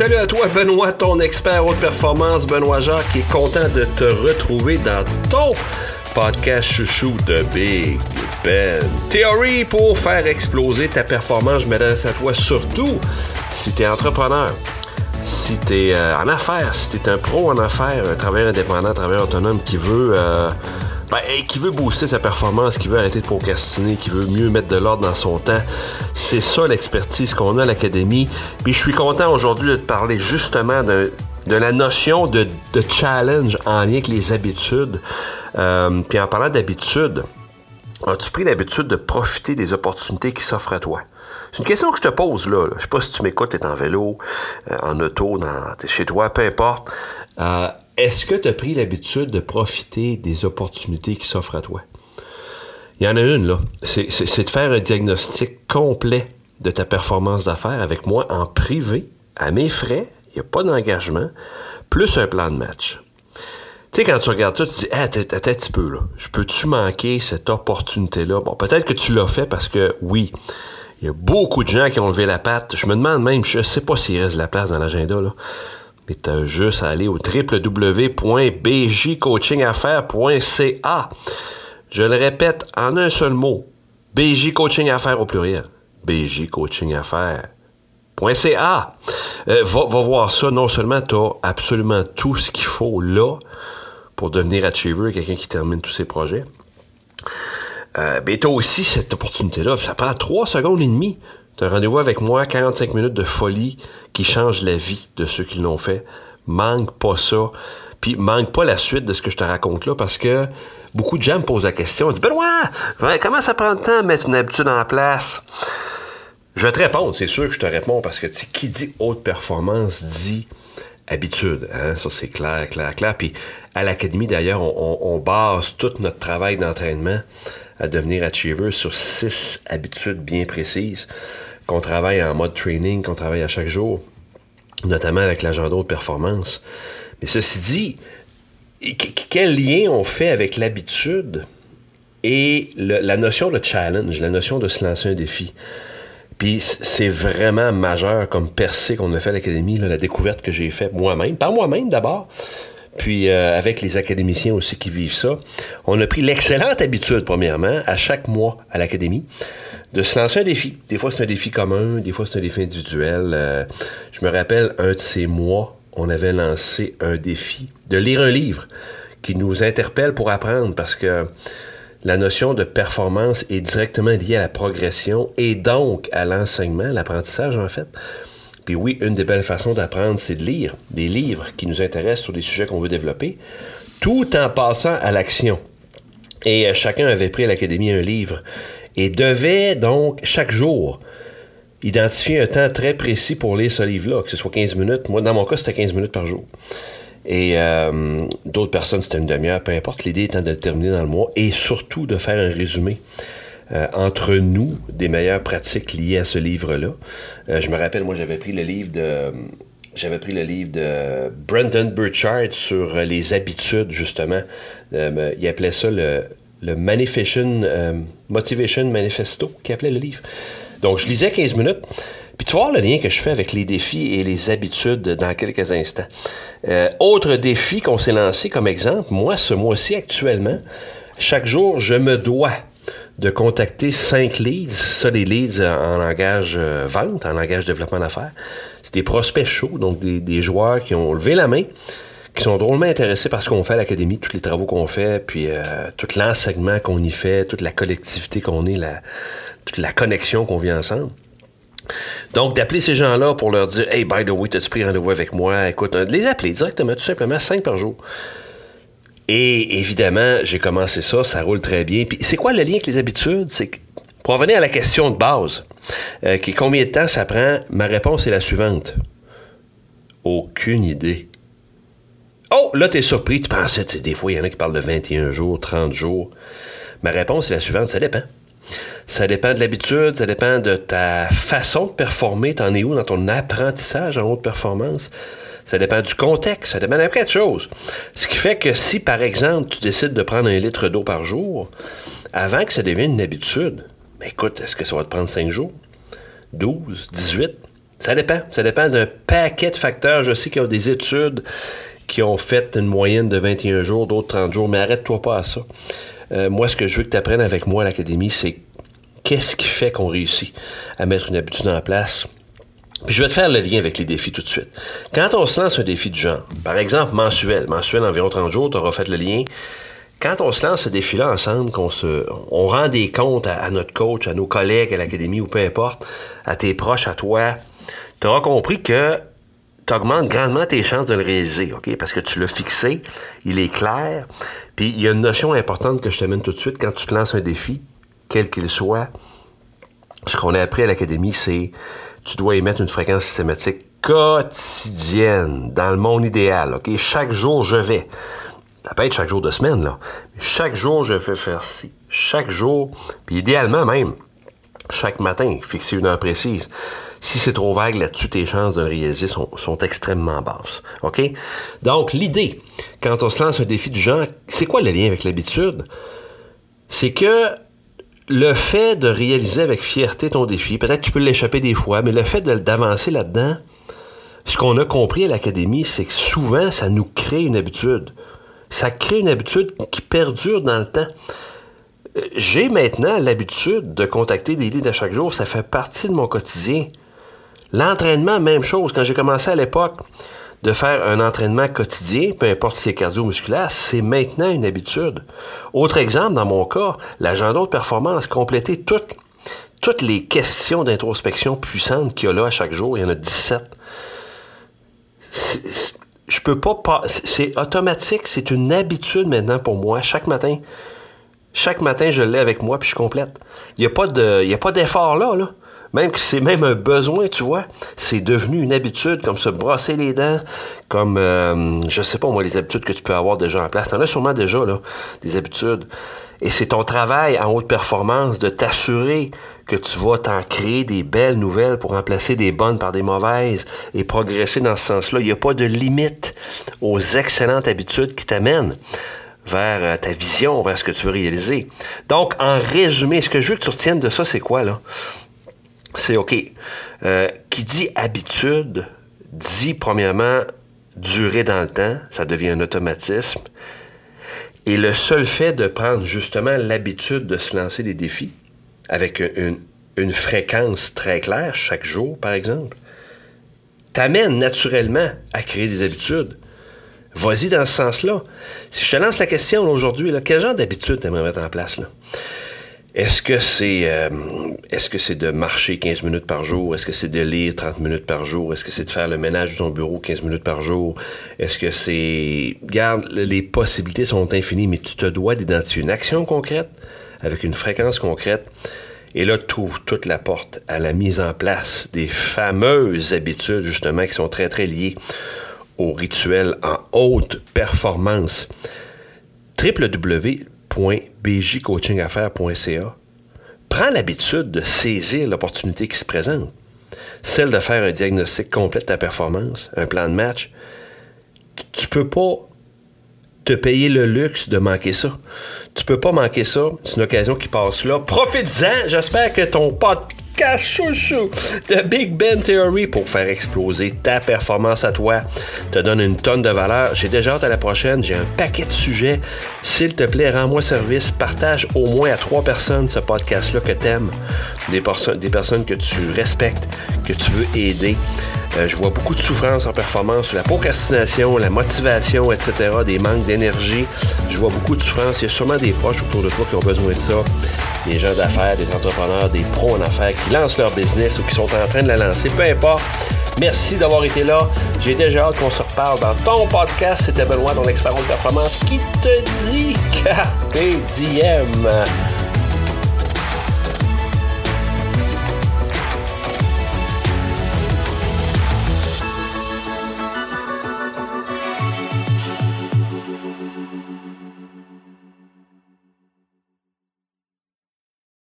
Salut à toi Benoît, ton expert haute performance, Benoît Jacques, qui est content de te retrouver dans ton podcast chouchou de Big Ben Theory pour faire exploser ta performance. Je m'adresse à toi surtout si tu es entrepreneur, si tu es euh, en affaires, si tu es un pro en affaires, un travailleur indépendant, un travailleur autonome qui veut... Euh, ben, qui veut booster sa performance, qui veut arrêter de procrastiner, qui veut mieux mettre de l'ordre dans son temps. C'est ça l'expertise qu'on a à l'Académie. Puis je suis content aujourd'hui de te parler justement de, la notion de, challenge en lien avec les habitudes. Euh, puis en parlant d'habitudes, as-tu pris l'habitude de profiter des opportunités qui s'offrent à toi? C'est une question que je te pose là. Je sais pas si tu m'écoutes, tu es en vélo, euh, en auto, dans, es chez toi, peu importe. Euh, est-ce que tu as pris l'habitude de profiter des opportunités qui s'offrent à toi? Il y en a une, là. C'est de faire un diagnostic complet de ta performance d'affaires avec moi en privé, à mes frais, il n'y a pas d'engagement, plus un plan de match. Tu sais, quand tu regardes ça, tu te dis, ah, attends un petit peu, là. Je peux-tu manquer cette opportunité-là? Bon, peut-être que tu l'as fait parce que, oui, il y a beaucoup de gens qui ont levé la patte. Je me demande même, je ne sais pas s'il reste de la place dans l'agenda, là. Mais tu as juste à aller au www.bjcoachingaffaires.ca. Je le répète en un seul mot. BJ Coaching Affaires au pluriel. BJ Coaching Affaires. .ca. Euh, va, voir ça. Non seulement tu as absolument tout ce qu'il faut là pour devenir achiever, quelqu'un qui termine tous ses projets. Euh, mais tu as aussi cette opportunité-là. Ça prend trois secondes et demie. Un rendez-vous avec moi, 45 minutes de folie qui change la vie de ceux qui l'ont fait. Manque pas ça. Puis manque pas la suite de ce que je te raconte là parce que beaucoup de gens me posent la question. Ils disent Benoît, comment ça prend de temps de mettre une habitude en place? Je vais te répondre, c'est sûr que je te réponds parce que qui dit haute performance dit habitude. Hein? Ça, c'est clair, clair, clair. Puis à l'Académie, d'ailleurs, on, base tout notre travail d'entraînement à devenir achiever sur six habitudes bien précises qu'on travaille en mode training, qu'on travaille à chaque jour, notamment avec l'agenda de performance. Mais ceci dit, quel lien on fait avec l'habitude et la notion de challenge, la notion de se lancer un défi? Puis c'est vraiment majeur comme percée qu'on a fait à l'Académie, la découverte que j'ai faite moi-même, par moi-même d'abord, puis euh, avec les académiciens aussi qui vivent ça, on a pris l'excellente habitude, premièrement, à chaque mois à l'Académie, de se lancer un défi. Des fois, c'est un défi commun, des fois, c'est un défi individuel. Euh, je me rappelle, un de ces mois, on avait lancé un défi de lire un livre qui nous interpelle pour apprendre parce que la notion de performance est directement liée à la progression et donc à l'enseignement, l'apprentissage en fait. Puis oui, une des belles façons d'apprendre, c'est de lire des livres qui nous intéressent sur des sujets qu'on veut développer, tout en passant à l'action. Et euh, chacun avait pris à l'Académie un livre et devait donc chaque jour identifier un temps très précis pour lire ce livre-là, que ce soit 15 minutes. Moi, dans mon cas, c'était 15 minutes par jour. Et euh, d'autres personnes, c'était une demi-heure, peu importe. L'idée étant de le terminer dans le mois et surtout de faire un résumé euh, entre nous des meilleures pratiques liées à ce livre-là. Euh, je me rappelle, moi, j'avais pris le livre de j'avais pris le livre de Brendan Burchard sur les habitudes, justement. il appelait ça le, le Motivation Manifesto, qui appelait le livre. Donc, je lisais 15 minutes. Puis tu vois le lien que je fais avec les défis et les habitudes dans quelques instants. Euh, autre défi qu'on s'est lancé comme exemple, moi, ce mois-ci actuellement, chaque jour, je me dois de contacter cinq leads. Ça, des leads en langage euh, vente, en langage développement d'affaires. C'est des prospects chauds, donc des, joueurs qui ont levé la main, qui sont drôlement intéressés par ce qu'on fait à l'Académie, tous les travaux qu'on fait, puis euh, tout l'enseignement qu'on y fait, toute la collectivité qu'on est, la, toute la connexion qu'on vit ensemble. Donc, d'appeler ces gens-là pour leur dire Hey, by the way, t'as-tu pris rendez-vous avec moi? Écoute, de les appeler directement, tout simplement, cinq par jour. Et évidemment, j'ai commencé ça, ça roule très bien. Puis c'est quoi le lien avec les habitudes? C'est pour revenir à la question de base, euh, qui combien de temps ça prend, ma réponse est la suivante. Aucune idée. Oh, là, t'es surpris, tu pensais, des fois, il y en a qui parlent de 21 jours, 30 jours. Ma réponse est la suivante, ça dépend. Ça dépend de l'habitude, ça dépend de ta façon de performer. T'en es où dans ton apprentissage en haute performance? Ça dépend du contexte, ça dépend de quelque chose. Ce qui fait que si, par exemple, tu décides de prendre un litre d'eau par jour, avant que ça devienne une habitude, ben écoute, est-ce que ça va te prendre 5 jours? 12, 18, Ça dépend. Ça dépend d'un paquet de facteurs. Je sais qu'il y a des études qui ont fait une moyenne de 21 jours, d'autres 30 jours, mais arrête-toi pas à ça. Euh, moi, ce que je veux que tu apprennes avec moi à l'académie, c'est qu'est-ce qui fait qu'on réussit à mettre une habitude en place. Puis je vais te faire le lien avec les défis tout de suite. Quand on se lance un défi du genre, par exemple mensuel, mensuel environ 30 jours, tu auras fait le lien. Quand on se lance ce défi-là ensemble, qu'on se, on rend des comptes à, notre coach, à nos collègues à l'académie ou peu importe, à tes proches, à toi, tu auras compris que tu augmentes grandement tes chances de le réaliser, OK? Parce que tu l'as fixé, il est clair. Puis il y a une notion importante que je t'amène tout de suite quand tu te lances un défi, quel qu'il soit. Ce qu'on a appris à l'académie, c'est tu dois émettre une fréquence systématique quotidienne dans le monde idéal. OK? Chaque jour, je vais. Ça peut être chaque jour de semaine, là. Chaque jour, je vais faire ci. Chaque jour, puis idéalement même, chaque matin, fixer une heure précise. Si c'est trop vague là-dessus, tes chances de le réaliser sont, sont extrêmement basses. OK? Donc, l'idée, quand on se lance un défi du genre, c'est quoi le lien avec l'habitude? C'est que le fait de réaliser avec fierté ton défi, peut-être tu peux l'échapper des fois, mais le fait d'avancer là-dedans, ce qu'on a compris à l'académie, c'est que souvent, ça nous crée une habitude. Ça crée une habitude qui perdure dans le temps. J'ai maintenant l'habitude de contacter des leads à chaque jour. Ça fait partie de mon quotidien. L'entraînement, même chose. Quand j'ai commencé à l'époque, de faire un entraînement quotidien, peu importe si c'est cardio-musculaire, c'est maintenant une habitude. Autre exemple, dans mon cas, l'agenda de performance, compléter toutes, toutes les questions d'introspection puissantes qu'il y a là à chaque jour, il y en a 17. je peux pas, c'est automatique, c'est une habitude maintenant pour moi. Chaque matin, chaque matin, je l'ai avec moi puis je complète. Il n'y pas a pas d'effort là, là. Même que c'est même un besoin, tu vois. C'est devenu une habitude, comme se brosser les dents, comme, euh, je sais pas moi, les habitudes que tu peux avoir déjà en place. T'en as sûrement déjà, là, des habitudes. Et c'est ton travail en haute performance de t'assurer que tu vas t'en créer des belles nouvelles pour remplacer des bonnes par des mauvaises et progresser dans ce sens-là. Il n'y a pas de limite aux excellentes habitudes qui t'amènent vers euh, ta vision, vers ce que tu veux réaliser. Donc, en résumé, ce que je veux que tu retiennes de ça, c'est quoi, là? C'est OK. Euh, qui dit habitude dit premièrement durer dans le temps, ça devient un automatisme. Et le seul fait de prendre justement l'habitude de se lancer des défis avec une, fréquence très claire chaque jour, par exemple, t'amène naturellement à créer des habitudes. Vas-y dans ce sens-là. Si je te lance la question aujourd'hui, quel genre d'habitude t'aimerais mettre en place? Là? Est-ce que c'est euh, est-ce que c'est de marcher 15 minutes par jour? Est-ce que c'est de lire 30 minutes par jour? Est-ce que c'est de faire le ménage de ton bureau 15 minutes par jour? Est-ce que c'est. Garde, les possibilités sont infinies, mais tu te dois d'identifier une action concrète avec une fréquence concrète. Et là, tu ouvres toute la porte à la mise en place des fameuses habitudes, justement, qui sont très, très liées au rituel en haute performance. www www.bjcoachingaffaires.ca, prends l'habitude de saisir l'opportunité qui se présente. Celle de faire un diagnostic complet de ta performance, un plan de match. Tu peux pas te payer le luxe de manquer ça. Tu peux pas manquer ça. C'est une occasion qui passe là. Profites-en. J'espère que ton podcast chouchou de Big Ben Theory pour faire exploser ta performance à toi te donne une tonne de valeur. J'ai déjà hâte à la prochaine. J'ai un paquet de sujets. S'il te plaît, rends-moi service. Partage au moins à trois personnes ce podcast-là que t'aimes. Des, des personnes que tu respectes, que tu veux aider. Euh, je vois beaucoup de souffrance en performance, la procrastination, la motivation, etc., des manques d'énergie. Je vois beaucoup de souffrance. Il y a sûrement des proches autour de toi qui ont besoin de ça. Des gens d'affaires, des entrepreneurs, des pros en affaires qui lancent leur business ou qui sont en train de la lancer, peu importe. Merci d'avoir été là. J'ai déjà hâte qu'on se reparle dans ton podcast. C'était Benoît, ton expert en performance, qui te dit KPDM.